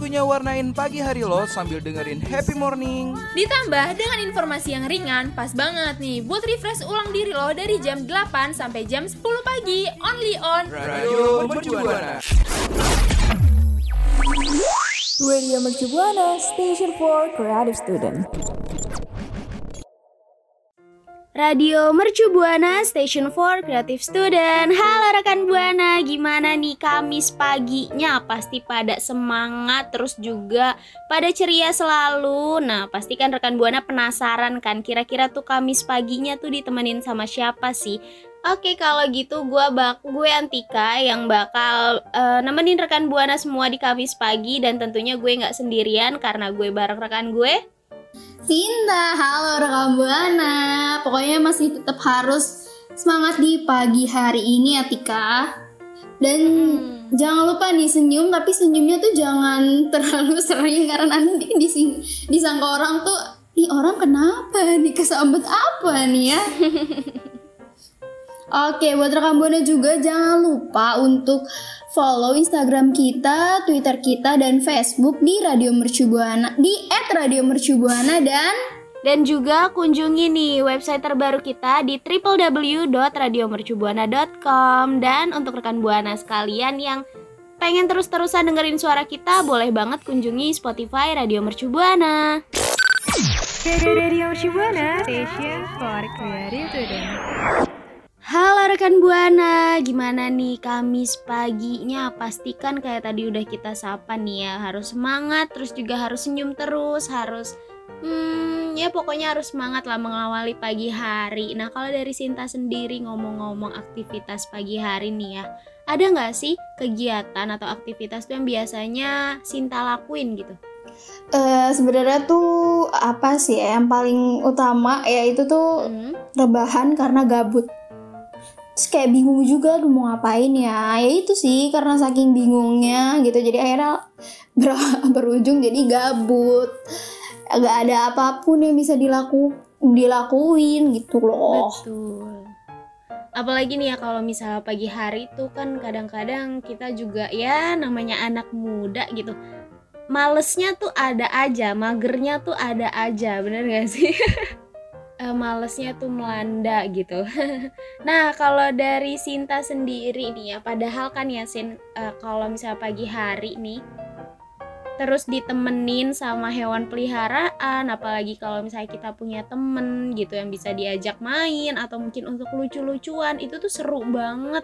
waktunya warnain pagi hari lo sambil dengerin happy morning. Ditambah dengan informasi yang ringan, pas banget nih buat refresh ulang diri lo dari jam 8 sampai jam 10 pagi, only on Radio Mercubuana. Radio Mercu Buana, Station for Creative Student. Radio Mercu Buana Station for Creative Student Halo rekan Buana, gimana nih Kamis paginya? Pasti pada semangat terus juga pada ceria selalu Nah pastikan rekan Buana penasaran kan kira-kira tuh Kamis paginya tuh ditemenin sama siapa sih? Oke kalau gitu gue bak gue Antika yang bakal eh, nemenin rekan Buana semua di Kamis pagi dan tentunya gue nggak sendirian karena gue bareng rekan gue Sinta, halo rekam buana. Pokoknya masih tetap harus semangat di pagi hari ini ya Tika. Dan jangan lupa nih senyum, tapi senyumnya tuh jangan terlalu sering karena nanti dising- disangka orang tuh, nih orang kenapa nih kesambet apa nih ya? Oke, buat rekam buana juga jangan lupa untuk follow Instagram kita, Twitter kita, dan Facebook di Radio Mercu Buana di @radiomercubuana dan Dan juga kunjungi nih website terbaru kita di www.radiomercubuana.com Dan untuk rekan Buana sekalian yang pengen terus-terusan dengerin suara kita Boleh banget kunjungi Spotify Radio Mercu Buana Halo rekan Buana, gimana nih Kamis paginya? Pastikan kayak tadi udah kita sapa nih ya, harus semangat, terus juga harus senyum terus, harus hmm ya pokoknya harus semangat lah mengawali pagi hari. Nah kalau dari Sinta sendiri ngomong-ngomong aktivitas pagi hari nih ya, ada nggak sih kegiatan atau aktivitas tuh yang biasanya Sinta lakuin gitu? eh, sebenarnya tuh apa sih ya yang paling utama ya itu tuh Hmm. rebahan karena gabut. Terus kayak bingung juga aduh mau ngapain ya. Ya itu sih karena saking bingungnya gitu jadi akhirnya ber- berujung jadi gabut. Gak ada apa pun yang bisa dilaku dilakuin gitu loh. Betul. Apalagi nih ya kalau misalnya pagi hari tuh kan kadang-kadang kita juga ya namanya anak muda gitu. Malesnya tuh ada aja, magernya tuh ada aja, bener gak sih? Eh, malesnya tuh melanda gitu. nah kalau dari Sinta sendiri nih ya, padahal kan ya Sin, eh, kalau misalnya pagi hari nih, terus ditemenin sama hewan peliharaan apalagi kalau misalnya kita punya temen gitu yang bisa diajak main atau mungkin untuk lucu-lucuan itu tuh seru banget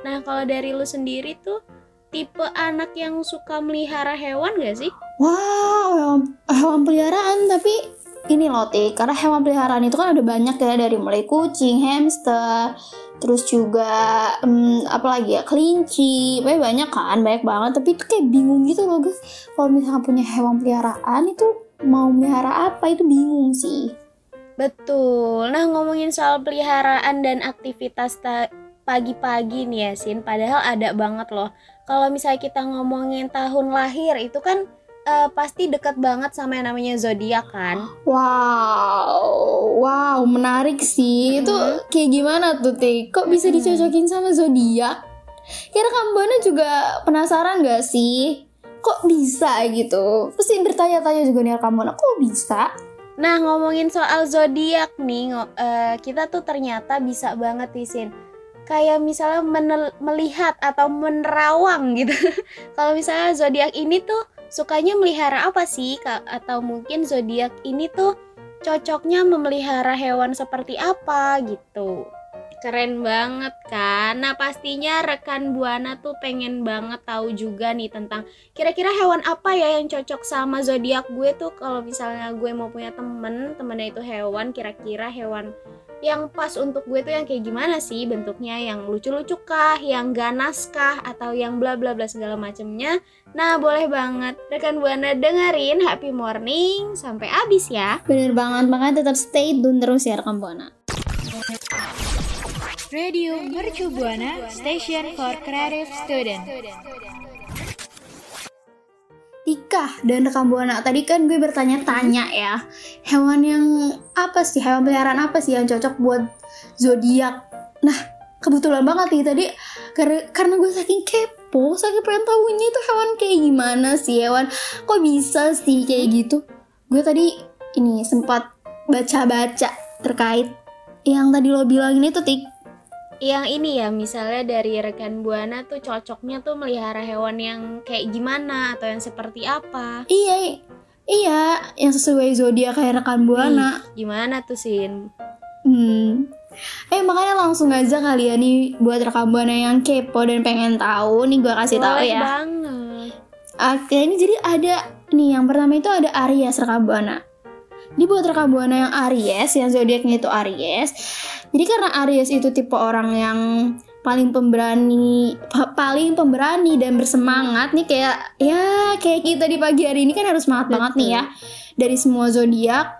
nah kalau dari lu sendiri tuh tipe anak yang suka melihara hewan gak sih? Wow, hewan, hewan peliharaan tapi ini loh Tik, karena hewan peliharaan itu kan ada banyak ya dari mulai kucing, hamster, terus juga hmm, apalagi ya kelinci, pokoknya banyak kan, banyak banget. Tapi itu kayak bingung gitu loh guys. Kalau misalnya punya hewan peliharaan itu mau melihara apa itu bingung sih. Betul. Nah ngomongin soal peliharaan dan aktivitas ta- pagi-pagi nih ya Sin, padahal ada banget loh. Kalau misalnya kita ngomongin tahun lahir itu kan eh, pasti deket banget sama yang namanya zodiak kan. Wow, wow, menarik sih. Itu kayak gimana tuh, Tik? Kok bisa dicocokin sama zodiak? Kira Kambana juga penasaran gak sih? Kok bisa gitu? Pasti bertanya-tanya juga nih Kambana, kok bisa? Nah ngomongin soal zodiak nih, eh, kita tuh ternyata bisa banget nih Sin. Kayak misalnya menel- melihat atau menerawang gitu. Kalau misalnya zodiak ini tuh sukanya melihara apa sih? Ka- Atau mungkin zodiak ini tuh cocoknya memelihara hewan seperti apa gitu. Keren banget kan? Nah pastinya rekan Buana tuh pengen banget tahu juga nih tentang kira-kira hewan apa ya yang cocok sama zodiak gue tuh kalau misalnya gue mau punya temen temennya itu hewan kira-kira hewan yang pas untuk gue tuh yang kayak gimana sih bentuknya yang lucu-lucu kah, yang ganas kah, atau yang bla bla bla segala macamnya. Nah boleh banget rekan buana dengerin Happy Morning sampai habis ya. Bener banget, makanya tetap stay tune terus ya rekam buana. Radio Mercu Buana Station for Creative Student. Tika dan rekam buana tadi kan gue bertanya-tanya ya hewan yang apa sih? Hewan peliharaan apa sih yang cocok buat zodiak? Nah kebetulan banget nih tadi karena karena gue saking kepo saking pengen tahunya itu hewan kayak gimana sih? Hewan kok bisa sih kayak gitu? Gue tadi ini sempat baca-baca terkait yang tadi lo bilang ini tuh tik Yang ini ya misalnya dari rekan buana tuh cocoknya tuh melihara hewan yang kayak gimana atau yang seperti apa. iya iya yang sesuai zodiak kayak rekan buana Ih, gimana tuh Sin? Hmm. Eh makanya langsung aja kali ya nih buat rekam buana yang kepo dan pengen tahu nih gue kasih tahu ya. banget. Oke ini jadi ada nih yang pertama itu ada Aries rekam buana. Ini buat rekam buana yang Aries yang zodiaknya itu Aries. Jadi karena Aries itu tipe orang yang paling pemberani, pa- paling pemberani dan bersemangat nih kayak ya kayak kita di pagi hari ini kan harus semangat banget nih ya dari semua zodiak.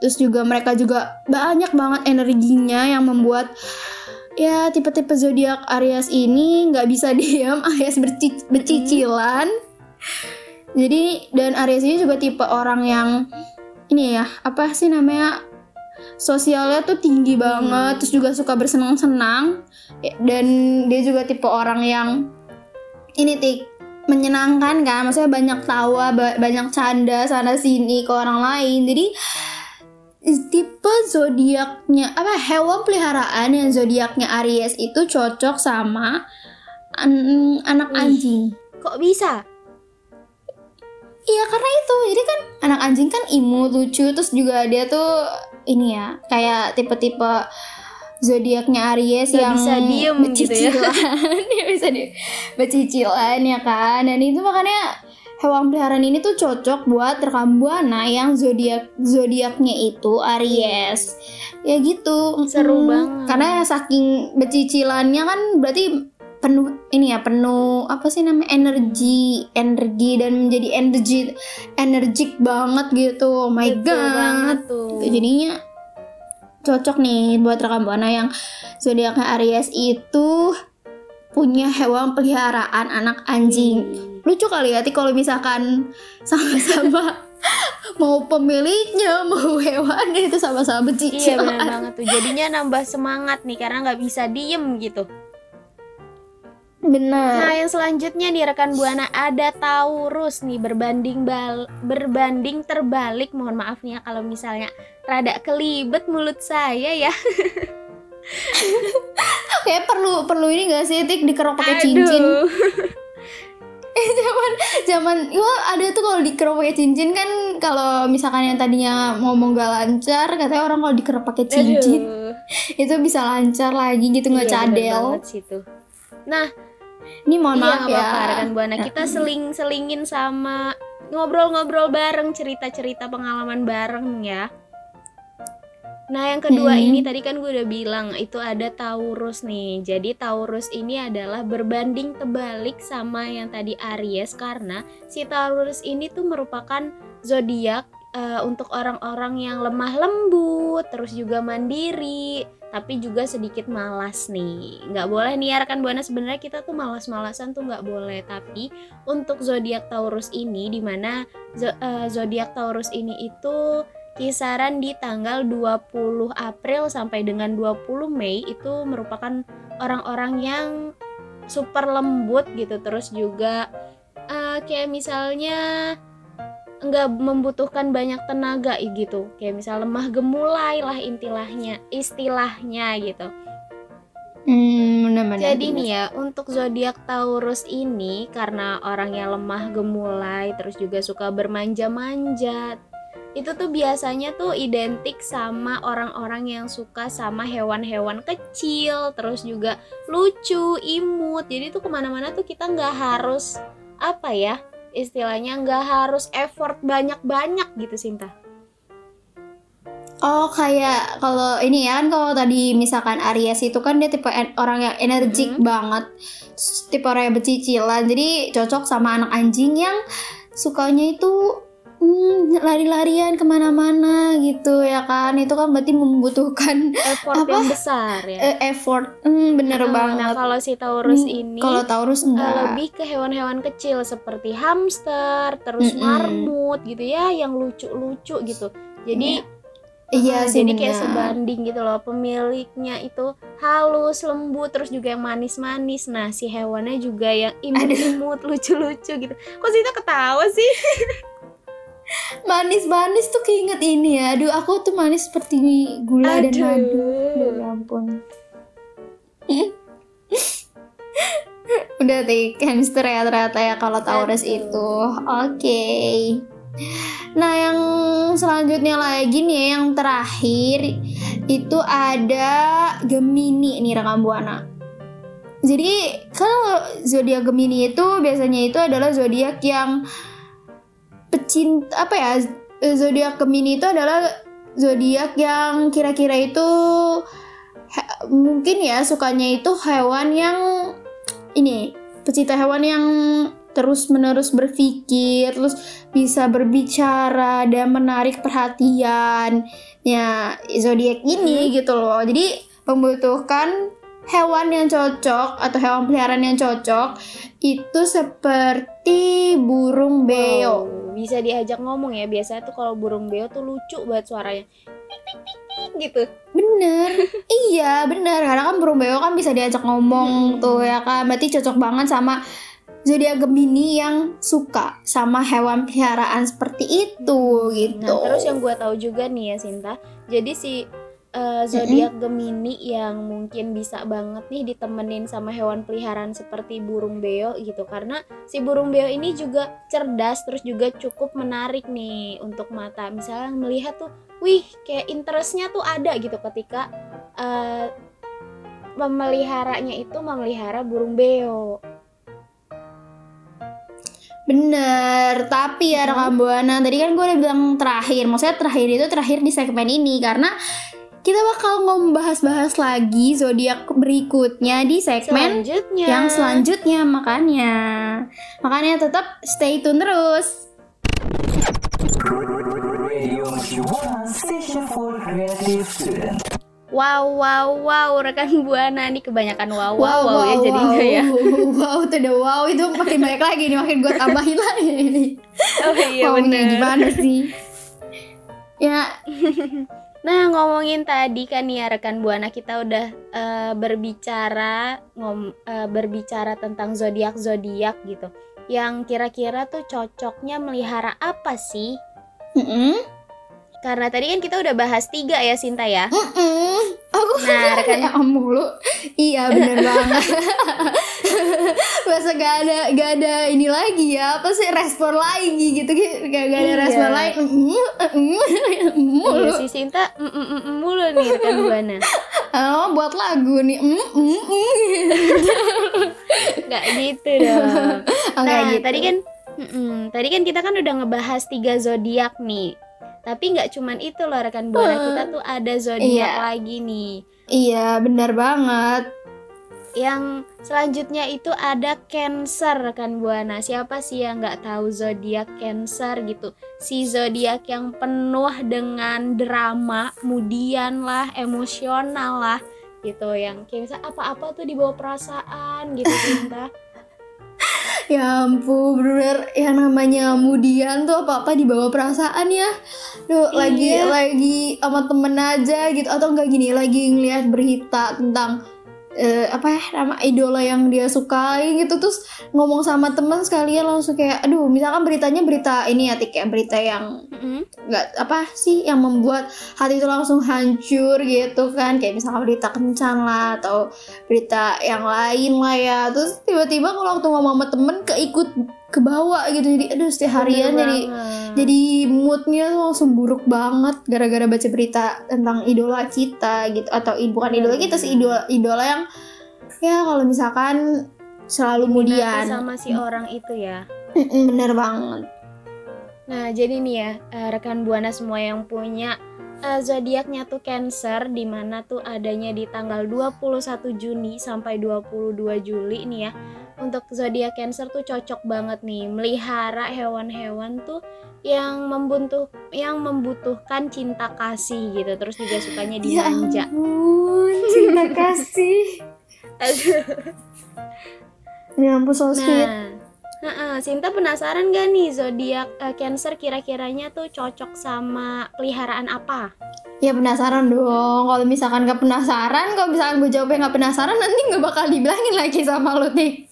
Terus juga mereka juga banyak banget energinya yang membuat ya tipe-tipe zodiak Aries ini nggak bisa diam alias berci- bercicilan. Jadi dan Aries ini juga tipe orang yang ini ya apa sih namanya sosialnya tuh tinggi banget, terus juga suka bersenang-senang dan dia juga tipe orang yang ini tik menyenangkan kan, maksudnya banyak tawa, ba- banyak canda sana sini ke orang lain. Jadi tipe zodiaknya apa hewan peliharaan yang zodiaknya Aries itu cocok sama an- anak anjing. Kok bisa? Iya karena itu jadi kan anak anjing kan imut lucu terus juga dia tuh ini ya kayak tipe-tipe zodiaknya Aries yang bisa diem gitu ya. becicilan. Bisa di becicilan ya kan dan itu makanya hewan peliharaan ini tuh cocok buat rekam buana yang zodiak zodiaknya itu Aries ya gitu Seru Mm. banget. karena saking becicilannya kan berarti penuh ini ya penuh apa sih namanya energi energi dan menjadi energi energik banget gitu oh my Betul god banget tuh. Gitu, jadinya cocok nih buat rekam buana yang zodiaknya Aries itu punya hewan peliharaan anak anjing lucu kali ya Ti, kalau misalkan sama-sama mau pemiliknya mau hewannya itu sama-sama Iya becicilan benar banget tuh. Jadinya nambah semangat nih karena nggak bisa diem gitu. Benar Nah yang selanjutnya nih rekan buana ada Taurus nih berbanding bal berbanding terbalik. Mohon maaf nih ya kalau misalnya rada kelibet mulut saya ya. kayak perlu perlu ini gak sih tik dikerok pakai cincin Aduh. zaman zaman wah ada tuh kalau dikerok pakai cincin kan kalau misalkan yang tadinya ngomong gak lancar katanya orang kalau dikerok pakai cincin Aduh. itu bisa lancar lagi gitu nggak Iya, cadel. Nah, ini mohon iya maaf ya apa-apa rekan buana kita seling-selingin sama ngobrol-ngobrol bareng cerita-cerita pengalaman bareng ya. Nah yang kedua Hmm. ini tadi kan gue udah bilang itu ada Taurus nih. Jadi Taurus ini adalah berbanding terbalik sama yang tadi Aries karena si Taurus ini tuh merupakan zodiak eh, untuk orang-orang yang lemah lembut, terus juga mandiri, tapi juga sedikit malas nih. Nggak boleh nih ya rekan buana sebenarnya kita tuh malas-malasan tuh nggak boleh. Tapi untuk zodiak Taurus ini di mana zo- eh, zodiak Taurus ini itu kisaran di tanggal 20 April sampai dengan 20 Mei itu merupakan orang-orang yang super lembut gitu terus juga eh, kayak misalnya nggak membutuhkan banyak tenaga gitu. Kayak misal lemah gemulai lah intilahnya istilahnya gitu. Hmm, benar-benar jadi nih ya untuk zodiak Taurus ini karena orangnya lemah gemulai terus juga suka bermanja-manja itu tuh biasanya tuh identik sama orang-orang yang suka sama hewan-hewan kecil terus juga lucu imut. Jadi tuh ke mana-mana tuh kita nggak harus apa ya istilahnya nggak harus effort banyak-banyak gitu Sinta. Oh kayak kalau ini ya kan kalau tadi misalkan Aries itu kan dia tipe orang yang energik banget Terus tipe orang yang bercicilan. Jadi cocok sama anak anjing yang sukanya itu hmm, lari-larian ke mana-mana gitu ya kan? Itu kan berarti membutuhkan effort Apa? yang besar ya. Eh, effort. Hmm, bener Nah, banget. nah kalau si Taurus Hmm, ini kalau Taurus eh, enggak lebih ke hewan-hewan kecil seperti hamster terus Mm-mm. marmut gitu ya yang lucu-lucu gitu. Jadi iya. Ah, sih jadi kayak sebanding gitu loh pemiliknya itu halus lembut terus juga yang manis-manis. Nah si hewannya juga yang imut-imut lucu-lucu gitu. Kok Zita ketawa sih manis-manis tuh keinget ini ya. Aduh aku tuh manis seperti gula dan Aduh. madu. Aduh, ya ampun. Udah tik hamster ya ternyata ya kalau Taurus Aduh. itu. Oke. Nah yang selanjutnya lagi nih yang terakhir itu ada Gemini nih rekam buana. Jadi kalau zodiak Gemini itu biasanya itu adalah zodiak yang pecinta apa ya zodiak Gemini itu adalah zodiak yang kira-kira itu he- mungkin ya sukanya itu hewan yang ini pecinta hewan yang terus-menerus berpikir terus bisa berbicara dan menarik perhatian ya zodiak ini gitu loh. Jadi membutuhkan hewan yang cocok atau hewan peliharaan yang cocok itu seperti burung beo. Wow, bisa diajak ngomong ya biasanya tuh kalau burung beo tuh lucu banget suaranya gitu Bener, iya bener. Karena kan burung beo kan bisa diajak ngomong tuh ya kan. Berarti cocok banget sama zodiak Gemini yang suka sama hewan peliharaan seperti itu gitu. Nah, terus yang gue tahu juga nih ya Sinta, jadi si eh, zodiak Gemini yang mungkin bisa banget nih ditemenin sama hewan peliharaan seperti burung beo gitu karena si burung beo ini juga cerdas terus juga cukup menarik nih untuk mata. Misalnya melihat tuh, wih kayak interestnya tuh ada gitu ketika eh, memeliharanya itu memelihara burung beo. Bener, tapi ya rekam buana tadi kan gue udah bilang terakhir. Maksudnya terakhir itu terakhir di segmen ini karena kita bakal ngombahas-bahas lagi zodiak berikutnya di segmen Selanjutnya yang selanjutnya makanya. Makanya tetap stay tune terus. Wow, wow, wow, rekan buana nih kebanyakan wow, wow, wow, ya jadinya ya. Wow, tuh udah wow itu makin banyak lagi nih, makin gue tambahin lagi ini. Oh iya bener. gimana sih? Ya, Nah ngomongin tadi kan ya rekan buana kita udah eh, berbicara ngom eh, berbicara tentang zodiak zodiak gitu. Yang kira-kira tuh cocoknya melihara apa sih? mm-mm, Karena tadi kan kita udah bahas tiga ya Sinta ya. mm-mm. Aku Nah rekan ya mulu. Iya bener banget. Masa gak ada gak ada ini lagi ya? Apa sih respon lagi gitu? Gak, gak ada Iya. respon lain. Mm, mm, mm, mulu. Iya si Sinta mm, mm, mm, mm, mulu nih rekan buana. Oh, buat lagu nih. Mm, mm, mm. Nggak gitu dong. Oh, Nah, gitu. tadi kan mm-mm, tadi kan kita kan udah ngebahas tiga zodiak nih. Tapi nggak cuman itu loh rekan buana, kita tuh ada zodiak Iya. lagi nih. Iya, benar banget. Yang selanjutnya itu ada Cancer rekan buana. Siapa sih yang nggak tahu zodiak Cancer gitu? Si zodiak yang penuh dengan drama, kemudian lah, emosional lah gitu yang kayak misalnya apa-apa tuh dibawa perasaan gitu cinta Ya ampun, bener yang namanya mudian tuh apa-apa dibawa perasaan ya. Duh, lagi Iya. lagi sama temen aja gitu atau enggak gini, lagi ngeliat berita tentang eh, apa ya nama idola yang dia sukai gitu. Terus ngomong sama temen sekalian langsung kayak aduh misalkan beritanya berita ini ya Tik, kayak berita yang Mm-mm. nggak apa sih yang membuat hati itu langsung hancur gitu kan. Kayak misalnya berita kencan lah atau berita yang lain lah ya. Terus tiba-tiba kalau waktu ngomong sama temen keikut ke bawah gitu jadi aduh setiap harian Bener jadi banget. jadi moodnya tuh langsung buruk banget gara-gara baca berita tentang idola kita gitu atau bukan idola kita sih idola idola yang ya kalau misalkan selalu Diminati mudian sama si orang itu ya. Bener banget Nah, jadi nih ya, eh, rekan Buana semua yang punya eh, zodiaknya tuh Cancer di mana tuh adanya di tanggal 21 Juni sampai 22 Juli nih ya. Untuk zodiak Cancer tuh cocok banget nih melihara hewan-hewan tuh yang membutuh yang membutuhkan cinta kasih gitu. Terus juga sukanya dimanja. Ya ampun, cinta kasih. Ya ampun so sweet. Nah, Heeh, Sinta penasaran gak nih zodiak eh, Cancer kira-kiranya tuh cocok sama peliharaan apa? Ya penasaran dong. Kalau misalkan gak penasaran, kalau misalkan gue jawabnya gak penasaran, nanti gak bakal dibilangin lagi sama lu Tik.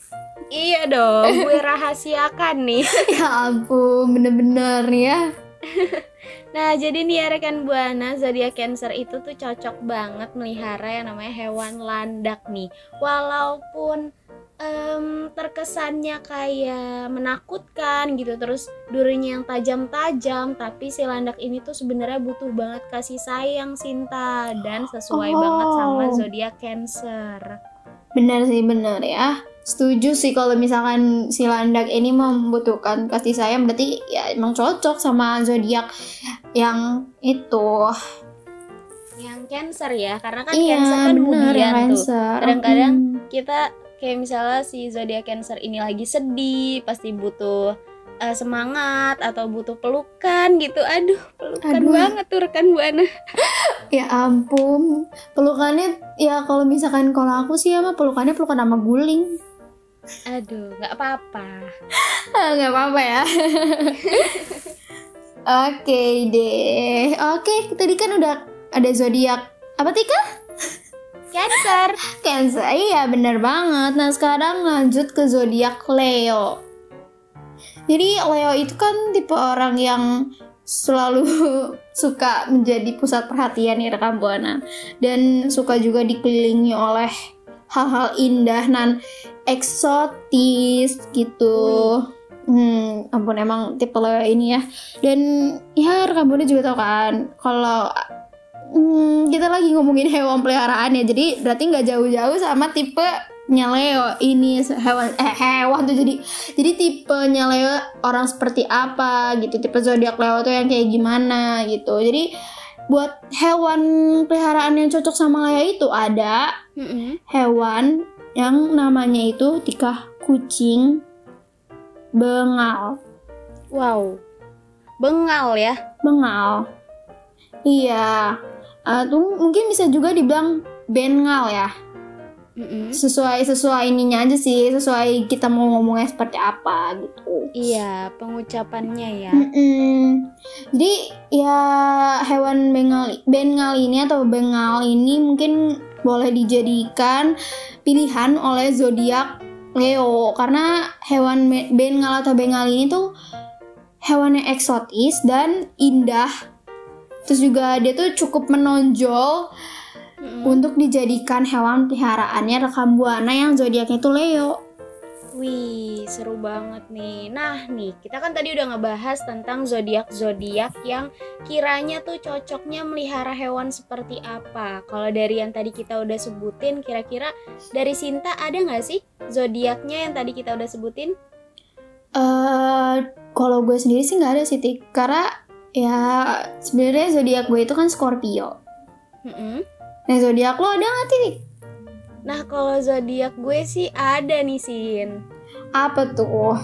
Iya dong, gue rahasiakan nih. Ya ampun, bener-bener ya. Nah, jadi nih ya rekan Buana, zodiak Cancer itu tuh cocok banget melihara yang namanya hewan landak nih. Walaupun em, terkesannya kayak menakutkan gitu, terus durinya yang tajam-tajam, tapi si landak ini tuh sebenarnya butuh banget kasih sayang Sinta dan sesuai Oh. banget sama zodiak Cancer. Bener sih, bener ya. Setuju sih kalau misalkan si landak ini membutuhkan kasih sayang, berarti ya emang cocok sama zodiak yang itu. Yang Cancer ya, karena kan iya, Cancer kan yang tuh. Cancer. Kadang-kadang Mm. kita kayak misalnya si zodiak Cancer ini lagi sedih, pasti butuh eh, semangat atau butuh pelukan gitu. Aduh, pelukan Aduh. banget tuh rekan Buana. Ya ampun, pelukannya ya kalau misalkan kalau aku sih ya mah pelukannya pelukan sama guling. Aduh, nggak apa-apa. Ah, nggak apa-apa ya. Oke deh. Oke, tadi kan udah ada zodiak apa Tika? Cancer. Cancer. Iya, bener banget. Nah, sekarang lanjut ke zodiak Leo. Jadi Leo itu kan tipe orang yang selalu suka menjadi pusat perhatian ya rekam buana dan suka juga dikelilingi oleh hal-hal indah dan eksotis gitu. Hmm, ampun emang tipe Leo ini ya. Dan ya rekam buana juga tahu kan kalau Hmm, kita lagi ngomongin hewan peliharaan ya, jadi berarti nggak jauh-jauh sama tipe Leo ini hewan eh hewan tuh jadi jadi tipenya Leo orang seperti apa gitu tipe zodiak Leo tuh yang kayak gimana gitu jadi buat hewan peliharaan yang cocok sama Leo itu ada Mm-mm. hewan yang namanya itu tikah kucing bengal Wow. Bengal ya. bengal iya tuh mungkin bisa juga dibilang bengal ya Sesuai sesuai ininya aja sih sesuai kita mau ngomongnya seperti apa gitu Iya, pengucapannya ya. Mm-mm. jadi ya hewan bengal bengal ini atau bengal ini mungkin boleh dijadikan pilihan oleh zodiak Leo karena hewan be- bengal atau bengal ini tuh hewan yang eksotis dan indah terus juga dia tuh cukup menonjol Mm-mm. untuk dijadikan hewan peliharaannya rekam buana yang zodiaknya itu Leo. Wih, seru banget nih. Nah, nih, kita kan tadi udah ngebahas tentang zodiak-zodiak yang kiranya tuh cocoknya melihara hewan seperti apa. Kalau dari yang tadi kita udah sebutin, kira-kira dari Sinta ada nggak sih zodiaknya yang tadi kita udah sebutin? Eh, kalau gue sendiri sih nggak ada sih, Tik. Karena ya sebenarnya zodiak gue itu kan Scorpio. Mm-mm. Nah, zodiak lo ada nggak, Tik? Nah, kalau zodiak gue sih ada nih, Sin. Apa tuh?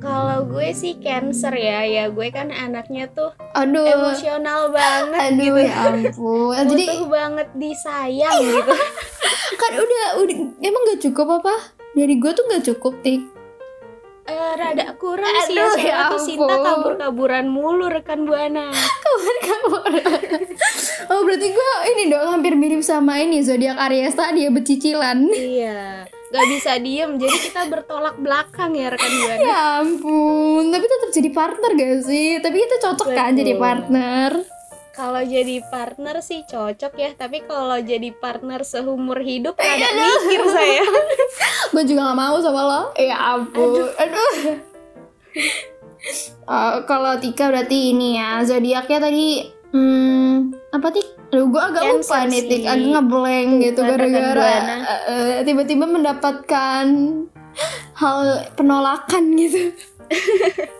Kalau gue sih Cancer ya, ya gue kan anaknya tuh Aduh. emosional banget Aduh gitu. ya ampun. Jadi Butuh banget disayang gitu. kan udah udah emang gak cukup apa? Dari gue tuh gak cukup, Tik. Eh, rada kurang sih Aduh, ya, ya soalnya tuh Sinta kabur-kaburan mulu rekan Buana. oh, berarti gue ini dong hampir mirip sama ini zodiak Aries tadi ya becicilan. iya, gak bisa diem, jadi kita bertolak belakang ya rekan Buana. Ya ampun, tapi tetap jadi partner gak sih? Tapi kita cocok kan Betul. jadi partner. Kalau jadi partner sih cocok ya, tapi kalau jadi partner seumur hidup rada mikir saya. Gue juga gak mau sama lo. Ya ampun, aduh. Eh, kalau Tika berarti ini ya zodiaknya tadi hmm, apa Tik? Aduh, gue agak Cancer lupa nih Tik, sih. agak ngeblank gitu gara-gara eh, eh, tiba-tiba mendapatkan hal penolakan gitu.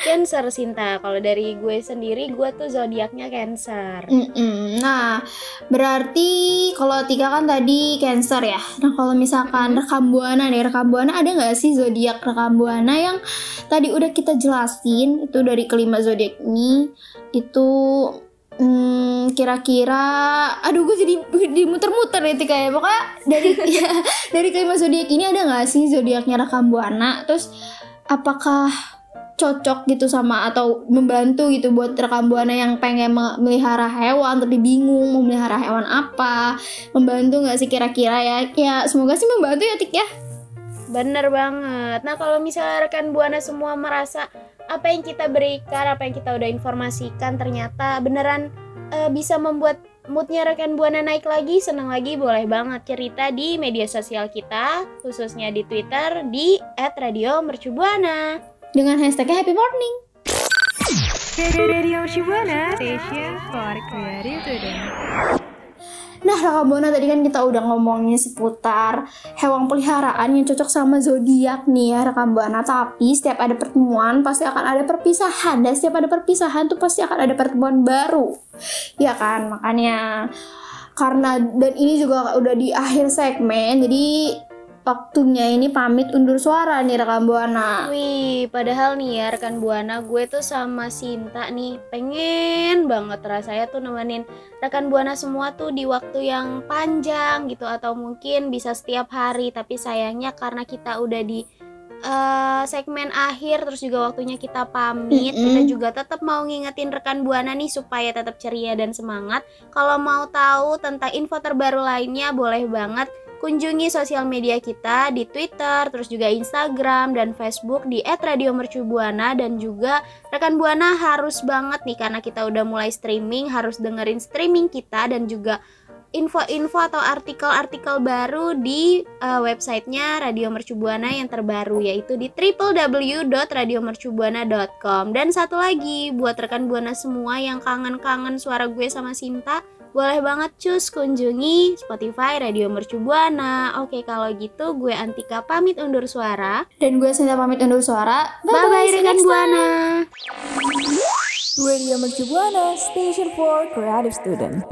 Cancer Sinta. Kalau dari gue sendiri, gue tuh zodiaknya Cancer. Mm-mm. Nah, berarti kalau Tika kan tadi Cancer ya. Nah, kalau misalkan rekam buana nih, rekam buana ada nggak sih zodiak rekam buana yang tadi udah kita jelasin itu dari kelima zodiak ini itu hmm, kira-kira aduh gue jadi di muter-muter nih Tika ya pokoknya dari ya, dari kelima zodiak ini ada nggak sih zodiaknya rekam buana terus apakah cocok gitu sama atau membantu gitu buat rekam buana yang pengen me- melihara hewan tapi bingung mau melihara hewan apa membantu nggak sih kira-kira ya ya semoga sih membantu ya Tik ya Bener banget. Nah kalau misalnya rekan buana semua merasa apa yang kita berikan, apa yang kita udah informasikan ternyata beneran eh, bisa membuat moodnya rekan buana naik lagi, seneng lagi, boleh banget cerita di media sosial kita, khususnya di Twitter di @radiomercubuana. Dengan hashtagnya happy morning Nah, rekam buana tadi kan kita udah ngomongin seputar hewan peliharaan yang cocok sama zodiak nih ya rekam buana. Tapi setiap ada pertemuan pasti akan ada perpisahan dan setiap ada perpisahan tuh pasti akan ada pertemuan baru. Ya kan? Makanya karena dan ini juga udah di akhir segmen jadi waktunya ini pamit undur suara nih rekam buana. Wih, padahal nih ya rekan buana gue tuh sama Sinta nih pengen banget rasanya tuh nemenin rekan buana semua tuh di waktu yang panjang gitu atau mungkin bisa setiap hari tapi sayangnya karena kita udah di eh, segmen akhir terus juga waktunya kita pamit Mm-mm. kita juga tetap mau ngingetin rekan buana nih supaya tetap ceria dan semangat kalau mau tahu tentang info terbaru lainnya boleh banget kunjungi sosial media kita di Twitter, terus juga Instagram dan Facebook di @radiomercubuana dan juga rekan buana harus banget nih karena kita udah mulai streaming harus dengerin streaming kita dan juga info-info atau artikel-artikel baru di eh, websitenya Radio Mercubuana yang terbaru yaitu di www.radiomercubuana.com dan satu lagi buat rekan buana semua yang kangen-kangen suara gue sama Sinta boleh banget cus kunjungi Spotify Radio Mercubuana. Oke, kalau gitu gue Antika pamit undur suara. Dan gue Sinta pamit undur suara. Bye bye you rekan. Buana. Radio Mercu Buana Station for Creative Student.